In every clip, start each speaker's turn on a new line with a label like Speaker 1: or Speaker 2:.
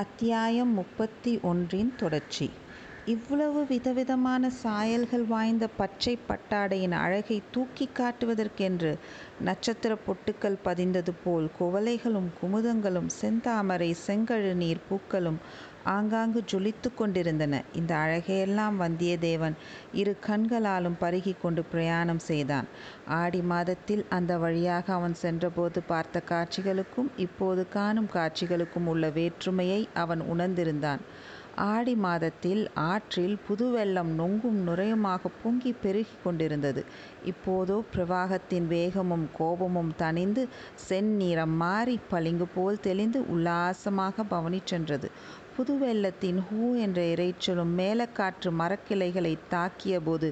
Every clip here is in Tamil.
Speaker 1: அத்தியாயம் முப்பத்தி ஒன்றின் தொடர்ச்சி இவ்வளவு விதவிதமான சாயல்கள் வாய்ந்த பச்சை பட்டாடையின் அழகை தூக்கி காட்டுவதற்கென்று நட்சத்திர பொட்டுக்கள் பதிந்தது போல் குவளைகளும் குமுதங்களும் செந்தாமரை செங்கழு நீர் பூக்களும் ஆங்காங்கு ஜொலித்து கொண்டிருந்தன இந்த அழகையெல்லாம் வந்தியத்தேவன் இரு கண்களாலும் பருகி கொண்டு பிரயாணம் செய்தான் ஆடி மாதத்தில் அந்த வழியாக அவன் சென்றபோது பார்த்த காட்சிகளுக்கும் இப்போது காணும் காட்சிகளுக்கும் உள்ள வேற்றுமையை அவன் உணர்ந்திருந்தான் ஆடி மாதத்தில் ஆற்றில் புது வெள்ளம் நொங்கும் நுரையுமாக பொங்கி பெருகி கொண்டிருந்தது இப்போதோ பிரவாகத்தின் வேகமும் கோபமும் தணிந்து செந்நிறம் மாறி பளிங்கு போல் தெளிந்து உல்லாசமாக பவனி சென்றது புதுவெள்ளத்தின் ஹூ என்ற இரைச்சலும் மேலக்காற்று மரக்கிளைகளை தாக்கியபோது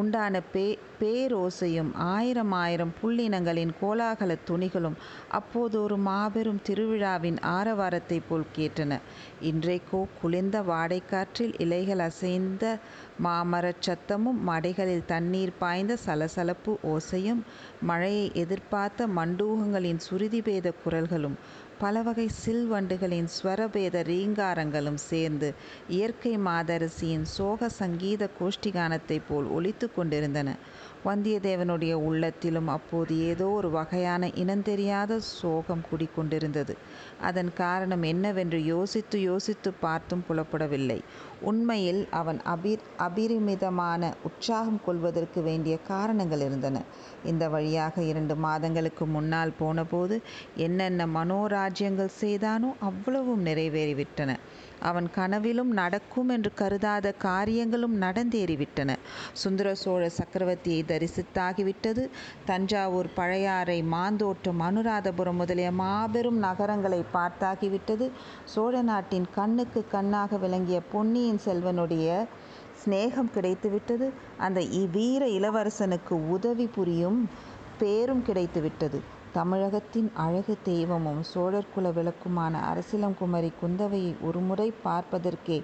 Speaker 1: உண்டான பே பேரோசையும் ஆயிரம் ஆயிரம் புள்ளினங்களின் கோலாகல துணிகளும் அப்போது ஒரு மாபெரும் திருவிழாவின் ஆரவாரத்தை போல் கேட்டன இன்றைக்கோ குளிர்ந்த வாடைக்காற்றில் இலைகள் அசைந்த மாமரச் சத்தமும் மடைகளில் தண்ணீர் பாய்ந்த சலசலப்பு ஓசையும் மழையை எதிர்பார்த்த மண்டூகங்களின் சுருதிபேத குரல்களும் பலவகை சில்வண்டுகளின் ஸ்வரபேத ரீங்காரங்களும் சேர்ந்து இயற்கை மாதரசியின் சோக சங்கீத கோஷ்டிகானத்தைப் போல் ஒலித்து கொண்டிருந்தன வந்தியத்தேவனுடைய உள்ளத்திலும் அப்போது ஏதோ ஒரு வகையான இனந்தெரியாத சோகம் குடிக்கொண்டிருந்தது அதன் காரணம் என்னவென்று யோசித்து யோசித்து பார்த்தும் புலப்படவில்லை உண்மையில் அவன் அபிர் அபிரிமிதமான உற்சாகம் கொள்வதற்கு வேண்டிய காரணங்கள் இருந்தன இந்த வழியாக இரண்டு மாதங்களுக்கு முன்னால் போனபோது என்னென்ன மனோராஜ்யங்கள் செய்தானோ அவ்வளவும் நிறைவேறிவிட்டன அவன் கனவிலும் நடக்கும் என்று கருதாத காரியங்களும் நடந்தேறிவிட்டன சுந்தர சோழ சக்கரவர்த்தியை தரிசித்தாகிவிட்டது தஞ்சாவூர் பழையாறை மாந்தோட்டம் அனுராதபுரம் முதலிய மாபெரும் நகரங்களை பார்த்தாகிவிட்டது சோழ நாட்டின் கண்ணுக்கு கண்ணாக விளங்கிய பொன்னியின் செல்வனுடைய சிநேகம் கிடைத்துவிட்டது அந்த வீர இளவரசனுக்கு உதவி புரியும் பேரும் கிடைத்துவிட்டது தமிழகத்தின் அழகு தெய்வமும் சோழர் குல விளக்குமான அரசிலங்குமரி குந்தவையை ஒருமுறை பார்ப்பதற்கே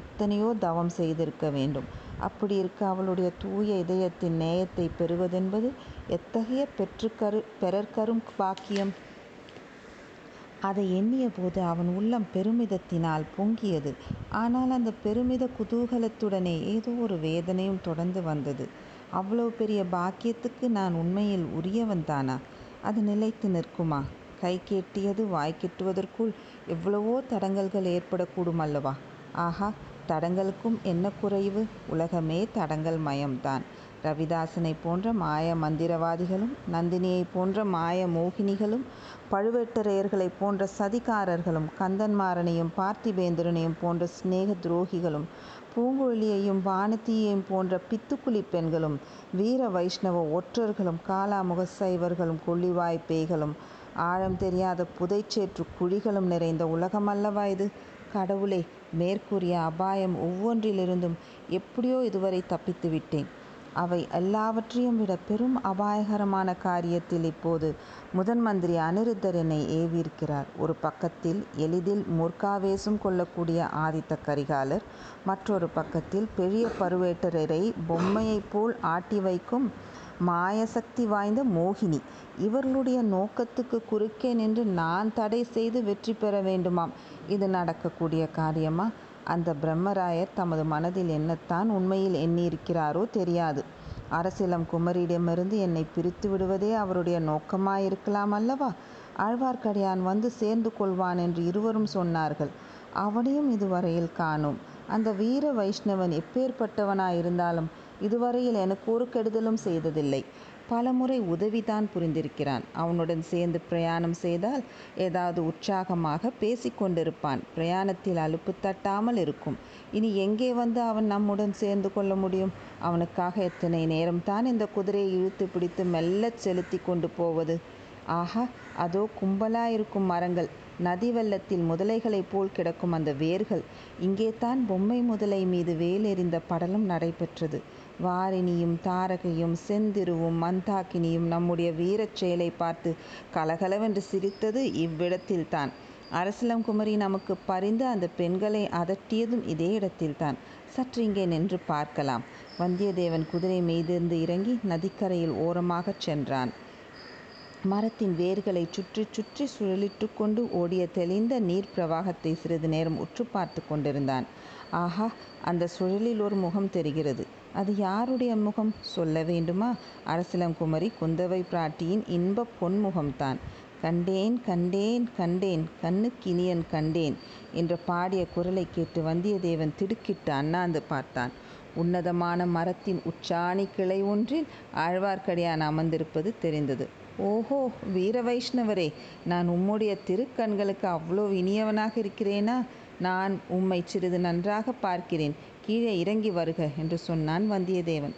Speaker 1: எத்தனையோ தவம் செய்திருக்க வேண்டும் அப்படி இருக்க அவளுடைய தூய இதயத்தின் நேயத்தை பெறுவதென்பது எத்தகைய பெற்றுக்கரு பெறற்கரும் பாக்கியம் அதை எண்ணிய போது அவன் உள்ளம் பெருமிதத்தினால் பொங்கியது ஆனால் அந்த பெருமித குதூகலத்துடனே ஏதோ ஒரு வேதனையும் தொடர்ந்து வந்தது அவ்வளவு பெரிய பாக்கியத்துக்கு நான் உண்மையில் உரியவன் தானா அது நிலைத்து நிற்குமா கை கெட்டியது வாய் கெட்டுவதற்குள் எவ்வளவோ தடங்கல்கள் ஏற்படக்கூடும் அல்லவா ஆகா தடங்கலுக்கும் என்ன குறைவு உலகமே தடங்கல் மயம்தான் ரவிதாசனை போன்ற மாய மந்திரவாதிகளும் நந்தினியை போன்ற மாய மோகினிகளும் பழுவேட்டரையர்களை போன்ற சதிகாரர்களும் கந்தன்மாறனையும் பார்த்திபேந்திரனையும் போன்ற சிநேக துரோகிகளும் பூங்குழலியையும் வானத்தியையும் போன்ற பித்துக்குழி பெண்களும் வீர வைஷ்ணவ ஒற்றர்களும் காலாமுக சைவர்களும் கொள்ளிவாய் பேய்களும் ஆழம் தெரியாத புதைச்சேற்று குழிகளும் நிறைந்த உலகம் அல்லவா இது கடவுளே மேற்கூறிய அபாயம் ஒவ்வொன்றிலிருந்தும் எப்படியோ இதுவரை தப்பித்து விட்டேன் அவை எல்லாவற்றையும் விட பெரும் அபாயகரமான காரியத்தில் இப்போது முதன் மந்திரி அனிருத்தரனை ஏவியிருக்கிறார் ஒரு பக்கத்தில் எளிதில் முர்காவேசம் கொள்ளக்கூடிய ஆதித்த கரிகாலர் மற்றொரு பக்கத்தில் பெரிய பருவேட்டரரை பொம்மையைப் போல் ஆட்டி வைக்கும் மாயசக்தி வாய்ந்த மோகினி இவர்களுடைய நோக்கத்துக்கு குறுக்கே நின்று நான் தடை செய்து வெற்றி பெற வேண்டுமாம் இது நடக்கக்கூடிய காரியமா அந்த பிரம்மராயர் தமது மனதில் என்னத்தான் உண்மையில் எண்ணியிருக்கிறாரோ தெரியாது அரசிலம் குமரியிடமிருந்து என்னை பிரித்து விடுவதே அவருடைய நோக்கமாயிருக்கலாம் அல்லவா ஆழ்வார்க்கடியான் வந்து சேர்ந்து கொள்வான் என்று இருவரும் சொன்னார்கள் அவனையும் இதுவரையில் காணும் அந்த வீர வைஷ்ணவன் எப்பேற்பட்டவனாயிருந்தாலும் இதுவரையில் எனக்கு ஒரு கெடுதலும் செய்ததில்லை பலமுறை உதவிதான் புரிந்திருக்கிறான் அவனுடன் சேர்ந்து பிரயாணம் செய்தால் ஏதாவது உற்சாகமாக பேசிக்கொண்டிருப்பான் பிரயாணத்தில் அலுப்பு தட்டாமல் இருக்கும் இனி எங்கே வந்து அவன் நம்முடன் சேர்ந்து கொள்ள முடியும் அவனுக்காக எத்தனை நேரம் தான் இந்த குதிரையை இழுத்து பிடித்து மெல்ல செலுத்தி கொண்டு போவது ஆஹா அதோ கும்பலாயிருக்கும் மரங்கள் நதி வெள்ளத்தில் முதலைகளைப் போல் கிடக்கும் அந்த வேர்கள் இங்கே தான் பொம்மை முதலை மீது வேலெறிந்த படலம் நடைபெற்றது வாரிணியும் தாரகையும் செந்திருவும் மந்தாக்கினியும் நம்முடைய வீரச் செயலை பார்த்து கலகலவென்று சிரித்தது இவ்விடத்தில்தான் அரசலம் குமரி நமக்கு பரிந்து அந்த பெண்களை அதட்டியதும் இதே இடத்தில்தான் சற்று இங்கே நின்று பார்க்கலாம் வந்தியத்தேவன் குதிரை மீதிருந்து இறங்கி நதிக்கரையில் ஓரமாகச் சென்றான் மரத்தின் வேர்களை சுற்றி சுற்றி சுழலிட்டு கொண்டு ஓடிய தெளிந்த நீர் பிரவாகத்தை சிறிது நேரம் உற்று பார்த்து கொண்டிருந்தான் ஆஹா அந்த சுழலில் ஒரு முகம் தெரிகிறது அது யாருடைய முகம் சொல்ல வேண்டுமா அரசலங்குமரி குந்தவை பிராட்டியின் இன்ப பொன்முகம்தான் கண்டேன் கண்டேன் கண்டேன் கண்ணுக்கினியன் கண்டேன் என்ற பாடிய குரலை கேட்டு வந்தியத்தேவன் திடுக்கிட்டு அண்ணாந்து பார்த்தான் உன்னதமான மரத்தின் உச்சாணி கிளை ஒன்றில் ஆழ்வார்க்கடியான் அமர்ந்திருப்பது தெரிந்தது ஓஹோ வீர வைஷ்ணவரே நான் உம்முடைய திருக்கண்களுக்கு அவ்வளோ இனியவனாக இருக்கிறேனா நான் உம்மை சிறிது நன்றாக பார்க்கிறேன் கீழே இறங்கி வருக என்று சொன்னான் வந்தியத்தேவன்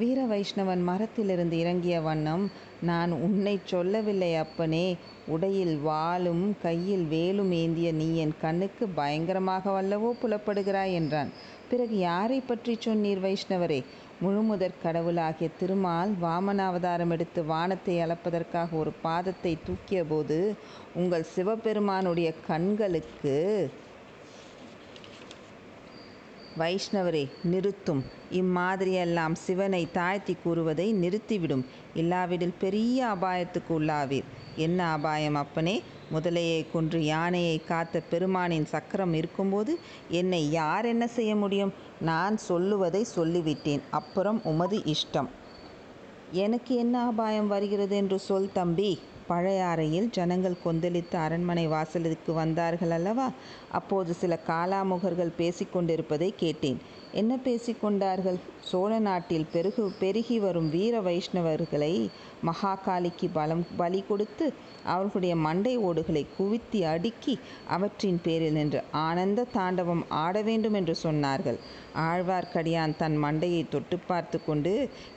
Speaker 1: வீர வைஷ்ணவன் மரத்திலிருந்து இறங்கிய வண்ணம் நான் உன்னை சொல்லவில்லை அப்பனே உடையில் வாளும் கையில் வேலும் ஏந்திய நீ என் கண்ணுக்கு பயங்கரமாக வல்லவோ புலப்படுகிறாய் என்றான் பிறகு யாரை பற்றி சொன்னீர் வைஷ்ணவரே முழுமுதற் கடவுளாகிய திருமால் வாமனாவதாரம் எடுத்து வானத்தை அளப்பதற்காக ஒரு பாதத்தை தூக்கிய போது உங்கள் சிவபெருமானுடைய கண்களுக்கு வைஷ்ணவரே நிறுத்தும் இம்மாதிரியெல்லாம் சிவனை தாழ்த்தி கூறுவதை நிறுத்திவிடும் இல்லாவிடில் பெரிய அபாயத்துக்கு உள்ளாவீர் என்ன அபாயம் அப்பனே முதலையை கொன்று யானையை காத்த பெருமானின் சக்கரம் இருக்கும்போது என்னை யார் என்ன செய்ய முடியும் நான் சொல்லுவதை சொல்லிவிட்டேன் அப்புறம் உமது இஷ்டம் எனக்கு என்ன அபாயம் வருகிறது என்று சொல் தம்பி பழைய அறையில் ஜனங்கள் கொந்தளித்து அரண்மனை வாசலுக்கு வந்தார்கள் அல்லவா அப்போது சில காலாமுகர்கள் பேசிக்கொண்டிருப்பதை கேட்டேன் என்ன பேசிக்கொண்டார்கள் சோழ நாட்டில் பெருகு பெருகி வரும் வீர வைஷ்ணவர்களை மகாகாலிக்கு பலம் பலி கொடுத்து அவர்களுடைய மண்டை ஓடுகளை குவித்தி அடுக்கி அவற்றின் பேரில் நின்று ஆனந்த தாண்டவம் ஆட வேண்டும் என்று சொன்னார்கள் ஆழ்வார்க்கடியான் தன் மண்டையை தொட்டு பார்த்து கொண்டு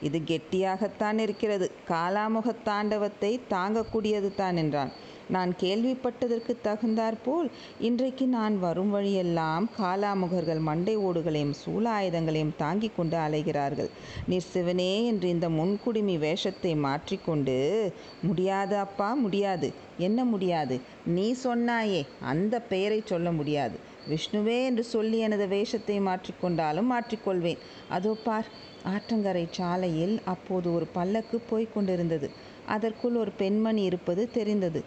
Speaker 1: இது கெட்டியாகத்தான் இருக்கிறது காலாமுக தாண்டவத்தை தாங்கக்கூடியது தான் என்றான் நான் கேள்விப்பட்டதற்கு தகுந்தாற்போல் இன்றைக்கு நான் வரும் வழியெல்லாம் காலாமுகர்கள் மண்டை ஓடுகளையும் சூலாயுதங்களையும் தாங்கி கொண்டு அலைகிறார்கள் நீர் சிவனே என்று இந்த முன்குடுமி வேஷத்தை மாற்றிக்கொண்டு முடியாது அப்பா முடியாது என்ன முடியாது நீ சொன்னாயே அந்த பெயரை சொல்ல முடியாது விஷ்ணுவே என்று சொல்லி எனது வேஷத்தை மாற்றிக்கொண்டாலும் மாற்றிக்கொள்வேன் அதோ பார் ஆற்றங்கரை சாலையில் அப்போது ஒரு பல்லக்கு போய்க் கொண்டிருந்தது அதற்குள் ஒரு பெண்மணி இருப்பது தெரிந்தது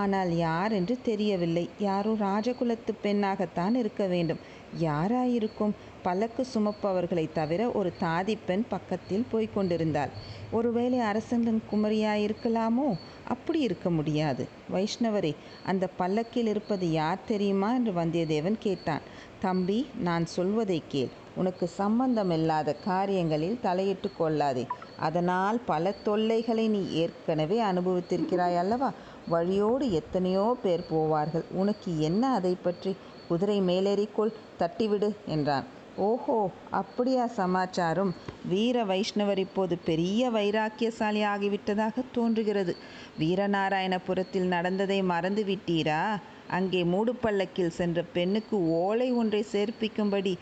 Speaker 1: ஆனால் யார் என்று தெரியவில்லை யாரோ ராஜகுலத்து பெண்ணாகத்தான் இருக்க வேண்டும் யாராயிருக்கும் பல்லக்கு சுமப்பவர்களை தவிர ஒரு தாதி பெண் பக்கத்தில் போய்கொண்டிருந்தாள் ஒருவேளை அரசன் குமரியாயிருக்கலாமோ அப்படி இருக்க முடியாது வைஷ்ணவரே அந்த பல்லக்கில் இருப்பது யார் தெரியுமா என்று வந்தியத்தேவன் கேட்டான் தம்பி நான் சொல்வதை கேள் உனக்கு சம்பந்தமில்லாத காரியங்களில் தலையிட்டு கொள்ளாதே அதனால் பல தொல்லைகளை நீ ஏற்கனவே அனுபவித்திருக்கிறாய் அல்லவா வழியோடு எத்தனையோ பேர் போவார்கள் உனக்கு என்ன அதை பற்றி குதிரை மேலேறிக்கொள் தட்டிவிடு என்றான் ஓஹோ அப்படியா சமாச்சாரம் வீர வைஷ்ணவர் இப்போது பெரிய வைராக்கியசாலி ஆகிவிட்டதாக தோன்றுகிறது வீரநாராயணபுரத்தில் நடந்ததை மறந்து விட்டீரா அங்கே மூடு பள்ளக்கில் சென்ற பெண்ணுக்கு ஓலை ஒன்றை சேர்ப்பிக்கும்படி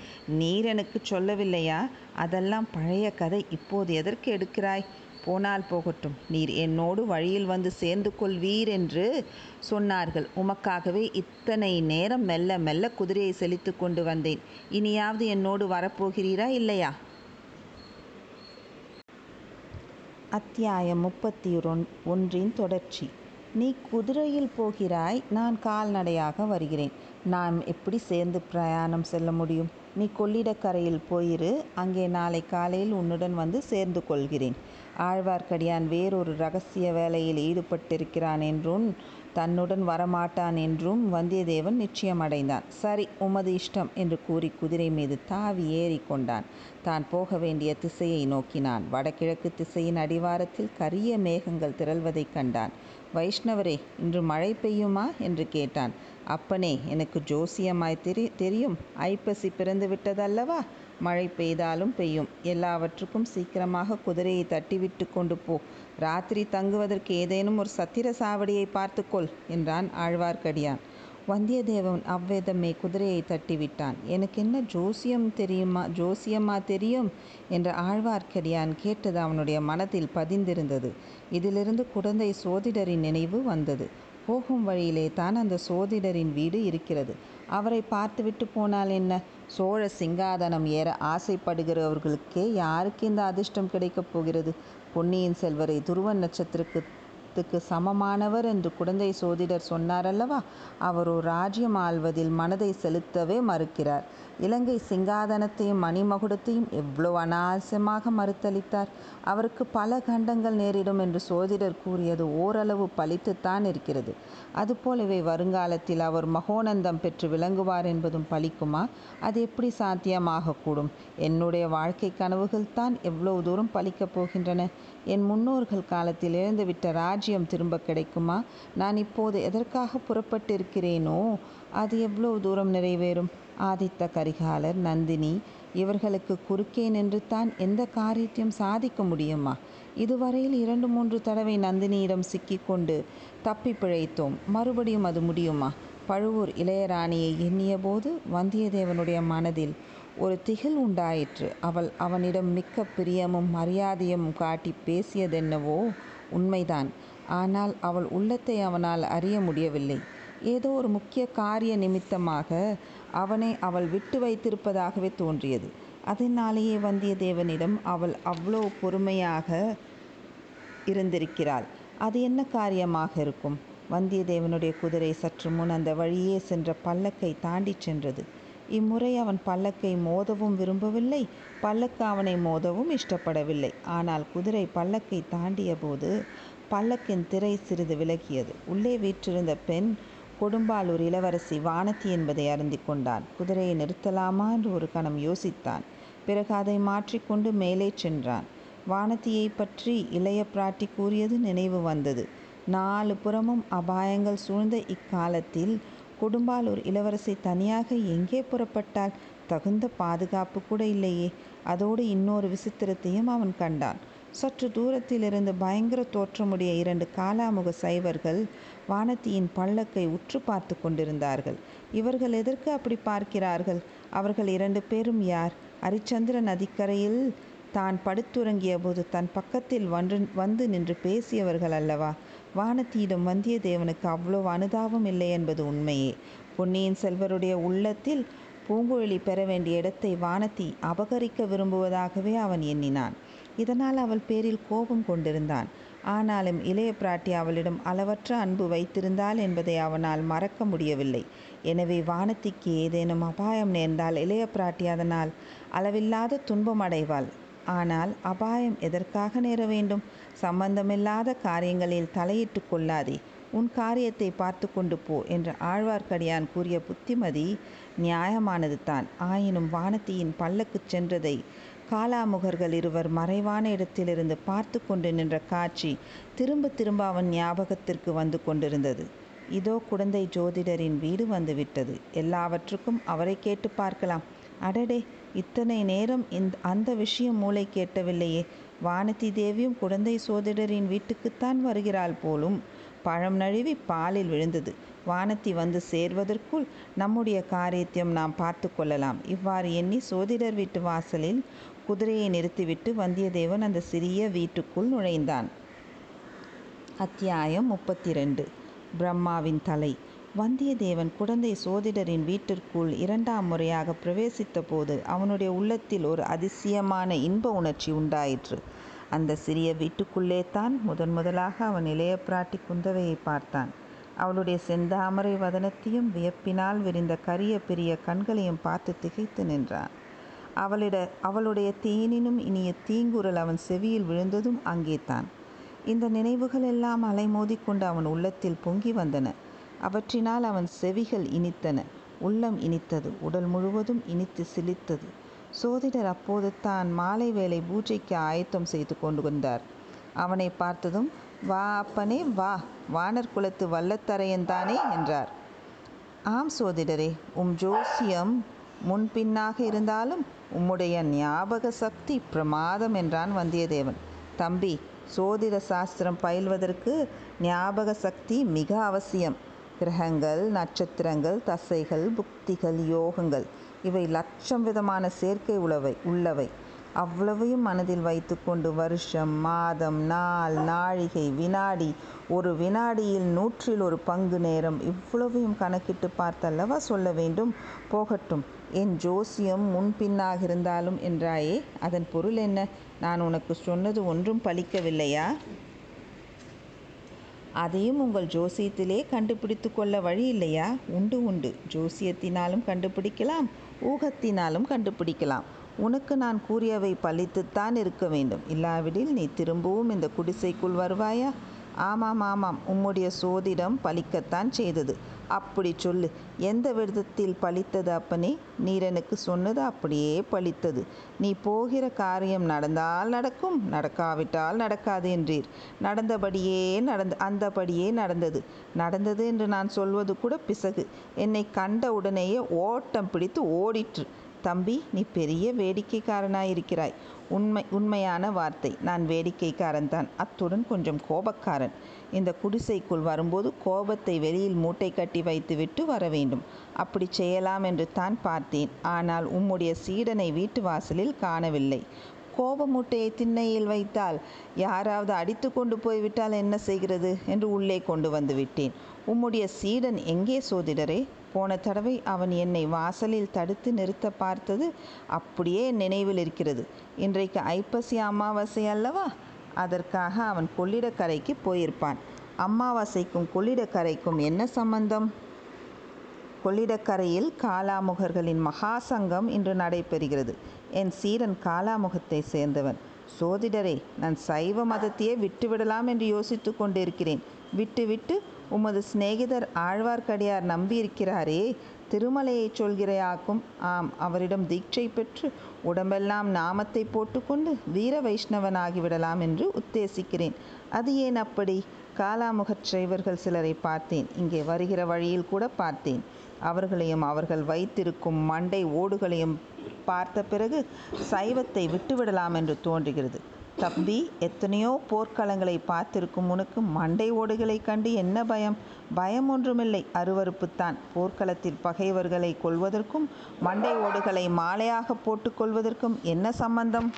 Speaker 1: நீரனுக்கு சொல்லவில்லையா அதெல்லாம் பழைய கதை இப்போது எதற்கு எடுக்கிறாய் போனால் போகட்டும் நீர் என்னோடு வழியில் வந்து சேர்ந்து கொள்வீர் என்று சொன்னார்கள் உமக்காகவே இத்தனை நேரம் மெல்ல மெல்ல குதிரையை செலுத்து கொண்டு வந்தேன் இனியாவது என்னோடு வரப்போகிறீரா இல்லையா அத்தியாயம் முப்பத்தி ஒன்றின் தொடர்ச்சி நீ குதிரையில் போகிறாய் நான் கால்நடையாக வருகிறேன் நாம் எப்படி சேர்ந்து பிரயாணம் செல்ல முடியும் நீ கொள்ளிடக்கரையில் போயிரு அங்கே நாளை காலையில் உன்னுடன் வந்து சேர்ந்து கொள்கிறேன் ஆழ்வார்க்கடியான் வேறொரு ரகசிய வேலையில் ஈடுபட்டிருக்கிறான் என்றும் தன்னுடன் வரமாட்டான் என்றும் வந்தியத்தேவன் நிச்சயமடைந்தான் சரி உமது இஷ்டம் என்று கூறி குதிரை மீது தாவி ஏறி கொண்டான் தான் போக வேண்டிய திசையை நோக்கினான் வடகிழக்கு திசையின் அடிவாரத்தில் கரிய மேகங்கள் திரள்வதைக் கண்டான் வைஷ்ணவரே இன்று மழை பெய்யுமா என்று கேட்டான் அப்பனே எனக்கு ஜோசியமாய் தெரி தெரியும் ஐப்பசி பிறந்து விட்டதல்லவா மழை பெய்தாலும் பெய்யும் எல்லாவற்றுக்கும் சீக்கிரமாக குதிரையை தட்டிவிட்டு கொண்டு போ ராத்திரி தங்குவதற்கு ஏதேனும் ஒரு சத்திர சாவடியை பார்த்துக்கொள் என்றான் ஆழ்வார்க்கடியான் வந்தியத்தேவன் அவ்வேதமே குதிரையை தட்டிவிட்டான் எனக்கு என்ன ஜோசியம் தெரியுமா ஜோசியமா தெரியும் என்ற ஆழ்வார்க்கடியான் கேட்டது அவனுடைய மனத்தில் பதிந்திருந்தது இதிலிருந்து குழந்தை சோதிடரின் நினைவு வந்தது போகும் வழியிலே தான் அந்த சோதிடரின் வீடு இருக்கிறது அவரை பார்த்துவிட்டு போனால் என்ன சோழ சிங்காதனம் ஏற ஆசைப்படுகிறவர்களுக்கே யாருக்கு இந்த அதிர்ஷ்டம் கிடைக்கப் போகிறது பொன்னியின் செல்வரை துருவ நட்சத்திரக்கு ராஜ்யத்துக்கு சமமானவர் என்று குடந்தை சோதிடர் சொன்னார் அல்லவா ஒரு ராஜ்யம் ஆள்வதில் மனதை செலுத்தவே மறுக்கிறார் இலங்கை சிங்காதனத்தையும் மணிமகுடத்தையும் எவ்வளோ அனாவசியமாக மறுத்தளித்தார் அவருக்கு பல கண்டங்கள் நேரிடும் என்று சோதிடர் கூறியது ஓரளவு பழித்துத்தான் இருக்கிறது அதுபோல் இவை வருங்காலத்தில் அவர் மகோனந்தம் பெற்று விளங்குவார் என்பதும் பழிக்குமா அது எப்படி சாத்தியமாகக்கூடும் என்னுடைய வாழ்க்கை கனவுகள் தான் எவ்வளவு தூரம் பழிக்கப் போகின்றன என் முன்னோர்கள் காலத்தில் இழந்துவிட்ட ராஜ்யம் திரும்ப கிடைக்குமா நான் இப்போது எதற்காக புறப்பட்டிருக்கிறேனோ அது எவ்வளோ தூரம் நிறைவேறும் ஆதித்த கரிகாலர் நந்தினி இவர்களுக்கு குறுக்கே நின்று தான் எந்த காரியத்தையும் சாதிக்க முடியுமா இதுவரையில் இரண்டு மூன்று தடவை நந்தினியிடம் சிக்கிக்கொண்டு தப்பி பிழைத்தோம் மறுபடியும் அது முடியுமா பழுவூர் இளையராணியை எண்ணியபோது வந்தியத்தேவனுடைய மனதில் ஒரு திகில் உண்டாயிற்று அவள் அவனிடம் மிக்க பிரியமும் மரியாதையும் காட்டி பேசியதென்னவோ உண்மைதான் ஆனால் அவள் உள்ளத்தை அவனால் அறிய முடியவில்லை ஏதோ ஒரு முக்கிய காரிய நிமித்தமாக அவனை அவள் விட்டு வைத்திருப்பதாகவே தோன்றியது அதனாலேயே வந்தியத்தேவனிடம் அவள் அவ்வளோ பொறுமையாக இருந்திருக்கிறாள் அது என்ன காரியமாக இருக்கும் வந்தியத்தேவனுடைய குதிரை சற்று முன் அந்த வழியே சென்ற பல்லக்கை தாண்டி சென்றது இம்முறை அவன் பல்லக்கை மோதவும் விரும்பவில்லை பல்லக்கு அவனை மோதவும் இஷ்டப்படவில்லை ஆனால் குதிரை பல்லக்கை தாண்டிய போது பல்லக்கின் திரை சிறிது விலகியது உள்ளே வீற்றிருந்த பெண் கொடும்பாலூர் இளவரசி வானதி என்பதை அருந்தி கொண்டான் குதிரையை நிறுத்தலாமா என்று ஒரு கணம் யோசித்தான் பிறகு அதை மாற்றிக்கொண்டு மேலே சென்றான் வானத்தியை பற்றி இளைய பிராட்டி கூறியது நினைவு வந்தது நாலு புறமும் அபாயங்கள் சூழ்ந்த இக்காலத்தில் கொடும்பாலூர் இளவரசி தனியாக எங்கே புறப்பட்டால் தகுந்த பாதுகாப்பு கூட இல்லையே அதோடு இன்னொரு விசித்திரத்தையும் அவன் கண்டான் சற்று தூரத்திலிருந்து பயங்கர தோற்றமுடைய இரண்டு காலாமுக சைவர்கள் வானத்தியின் பள்ளக்கை உற்று பார்த்து கொண்டிருந்தார்கள் இவர்கள் எதற்கு அப்படி பார்க்கிறார்கள் அவர்கள் இரண்டு பேரும் யார் அரிச்சந்திர நதிக்கரையில் தான் படுத்துறங்கிய போது தன் பக்கத்தில் வந்து நின்று பேசியவர்கள் அல்லவா வானத்தியிடம் வந்தியத்தேவனுக்கு அவ்வளோ அனுதாபம் இல்லை என்பது உண்மையே பொன்னியின் செல்வருடைய உள்ளத்தில் பூங்குழலி பெற வேண்டிய இடத்தை வானத்தி அபகரிக்க விரும்புவதாகவே அவன் எண்ணினான் இதனால் அவள் பேரில் கோபம் கொண்டிருந்தான் ஆனாலும் இளைய பிராட்டி அவளிடம் அளவற்ற அன்பு வைத்திருந்தாள் என்பதை அவனால் மறக்க முடியவில்லை எனவே வானத்திக்கு ஏதேனும் அபாயம் நேர்ந்தால் இளைய பிராட்டி அதனால் அளவில்லாத துன்பம் அடைவாள் ஆனால் அபாயம் எதற்காக நேர வேண்டும் சம்பந்தமில்லாத காரியங்களில் தலையிட்டு கொள்ளாதே உன் காரியத்தை பார்த்து கொண்டு போ என்று ஆழ்வார்க்கடியான் கூறிய புத்திமதி நியாயமானது தான் ஆயினும் வானத்தியின் பல்லக்கு சென்றதை காலாமுகர்கள் இருவர் மறைவான இடத்திலிருந்து பார்த்து கொண்டு நின்ற காட்சி திரும்ப திரும்ப அவன் ஞாபகத்திற்கு வந்து கொண்டிருந்தது இதோ குழந்தை ஜோதிடரின் வீடு வந்துவிட்டது எல்லாவற்றுக்கும் அவரை கேட்டு பார்க்கலாம் அடடே இத்தனை நேரம் இந்த அந்த விஷயம் மூளை கேட்டவில்லையே வானதி தேவியும் குழந்தை சோதிடரின் வீட்டுக்குத்தான் வருகிறாள் போலும் பழம் நழுவி பாலில் விழுந்தது வானத்தி வந்து சேர்வதற்குள் நம்முடைய காரியத்தையும் நாம் பார்த்து கொள்ளலாம் இவ்வாறு எண்ணி சோதிடர் வீட்டு வாசலில் குதிரையை நிறுத்திவிட்டு வந்தியத்தேவன் அந்த சிறிய வீட்டுக்குள் நுழைந்தான் அத்தியாயம் முப்பத்தி ரெண்டு பிரம்மாவின் தலை வந்தியத்தேவன் குழந்தை சோதிடரின் வீட்டிற்குள் இரண்டாம் முறையாக பிரவேசித்த போது அவனுடைய உள்ளத்தில் ஒரு அதிசயமான இன்ப உணர்ச்சி உண்டாயிற்று அந்த சிறிய வீட்டுக்குள்ளே தான் முதன் முதலாக அவன் இளைய பிராட்டி குந்தவையை பார்த்தான் அவளுடைய செந்தாமரை வதனத்தையும் வியப்பினால் விரிந்த கரிய பெரிய கண்களையும் பார்த்து திகைத்து நின்றான் அவளிட அவளுடைய தேனினும் இனிய தீங்குரல் அவன் செவியில் விழுந்ததும் அங்கே தான் இந்த நினைவுகள் எல்லாம் அலைமோதி கொண்டு அவன் உள்ளத்தில் பொங்கி வந்தன அவற்றினால் அவன் செவிகள் இனித்தன உள்ளம் இனித்தது உடல் முழுவதும் இனித்து சிலித்தது சோதிடர் அப்போது தான் மாலை வேலை பூஜைக்கு ஆயத்தம் செய்து கொண்டு வந்தார் அவனை பார்த்ததும் வா அப்பனே வா வானர் குலத்து வல்லத்தரையன்தானே என்றார் ஆம் சோதிடரே உம் ஜோசியம் முன்பின்னாக இருந்தாலும் உம்முடைய ஞாபக சக்தி பிரமாதம் என்றான் வந்தியத்தேவன் தம்பி சோதிட சாஸ்திரம் பயில்வதற்கு ஞாபக சக்தி மிக அவசியம் கிரகங்கள் நட்சத்திரங்கள் தசைகள் புக்திகள் யோகங்கள் இவை லட்சம் விதமான சேர்க்கை உளவை உள்ளவை அவ்வளவையும் மனதில் வைத்துக்கொண்டு வருஷம் மாதம் நாள் நாழிகை வினாடி ஒரு வினாடியில் நூற்றில் ஒரு பங்கு நேரம் இவ்வளவையும் கணக்கிட்டு பார்த்தல்லவா சொல்ல வேண்டும் போகட்டும் என் ஜோசியம் முன்பின்னாக இருந்தாலும் என்றாயே அதன் பொருள் என்ன நான் உனக்கு சொன்னது ஒன்றும் பலிக்கவில்லையா அதையும் உங்கள் ஜோசியத்திலே கண்டுபிடித்து கொள்ள வழி இல்லையா உண்டு உண்டு ஜோசியத்தினாலும் கண்டுபிடிக்கலாம் ஊகத்தினாலும் கண்டுபிடிக்கலாம் உனக்கு நான் கூறியவை பழித்துத்தான் இருக்க வேண்டும் இல்லாவிடில் நீ திரும்பவும் இந்த குடிசைக்குள் வருவாயா ஆமாம் ஆமாம் உம்முடைய சோதிடம் பலிக்கத்தான் செய்தது அப்படி சொல்லு எந்த விதத்தில் பலித்தது அப்பனே நீர் எனக்கு சொன்னது அப்படியே பலித்தது நீ போகிற காரியம் நடந்தால் நடக்கும் நடக்காவிட்டால் நடக்காது என்றீர் நடந்தபடியே நடந்த அந்தபடியே நடந்தது நடந்தது என்று நான் சொல்வது கூட பிசகு என்னை கண்ட உடனேயே ஓட்டம் பிடித்து ஓடிற்று தம்பி நீ பெரிய வேடிக்கைக்காரனாயிருக்கிறாய் உண்மை உண்மையான வார்த்தை நான் வேடிக்கைக்காரன் தான் அத்துடன் கொஞ்சம் கோபக்காரன் இந்த குடிசைக்குள் வரும்போது கோபத்தை வெளியில் மூட்டை கட்டி வைத்துவிட்டு வர வேண்டும் அப்படி செய்யலாம் என்று தான் பார்த்தேன் ஆனால் உம்முடைய சீடனை வீட்டு வாசலில் காணவில்லை கோப மூட்டையை திண்ணையில் வைத்தால் யாராவது அடித்து கொண்டு போய்விட்டால் என்ன செய்கிறது என்று உள்ளே கொண்டு வந்து விட்டேன் உம்முடைய சீடன் எங்கே சோதிடரே போன தடவை அவன் என்னை வாசலில் தடுத்து நிறுத்த பார்த்தது அப்படியே நினைவில் இருக்கிறது இன்றைக்கு ஐப்பசி அமாவாசை அல்லவா அதற்காக அவன் கொள்ளிடக்கரைக்கு போயிருப்பான் அமாவாசைக்கும் கொள்ளிடக்கரைக்கும் என்ன சம்பந்தம் கொள்ளிடக்கரையில் காலாமுகர்களின் மகாசங்கம் இன்று நடைபெறுகிறது என் சீரன் காலாமுகத்தை சேர்ந்தவன் சோதிடரே நான் சைவ மதத்தையே விட்டுவிடலாம் என்று யோசித்து கொண்டிருக்கிறேன் விட்டுவிட்டு உமது சிநேகிதர் ஆழ்வார்க்கடியார் நம்பியிருக்கிறாரே திருமலையைச் சொல்கிறையாக்கும் ஆம் அவரிடம் தீட்சை பெற்று உடம்பெல்லாம் நாமத்தை போட்டுக்கொண்டு வீர வைஷ்ணவனாகிவிடலாம் என்று உத்தேசிக்கிறேன் அது ஏன் அப்படி காலாமுகச் சைவர்கள் சிலரை பார்த்தேன் இங்கே வருகிற வழியில் கூட பார்த்தேன் அவர்களையும் அவர்கள் வைத்திருக்கும் மண்டை ஓடுகளையும் பார்த்த பிறகு சைவத்தை விட்டுவிடலாம் என்று தோன்றுகிறது தம்பி எத்தனையோ போர்க்களங்களை பார்த்திருக்கும் உனக்கு மண்டை ஓடுகளை கண்டு என்ன பயம் பயம் ஒன்றுமில்லை அருவறுப்புத்தான் போர்க்களத்தில் பகைவர்களை கொள்வதற்கும் மண்டை ஓடுகளை மாலையாக போட்டுக்கொள்வதற்கும் என்ன சம்பந்தம்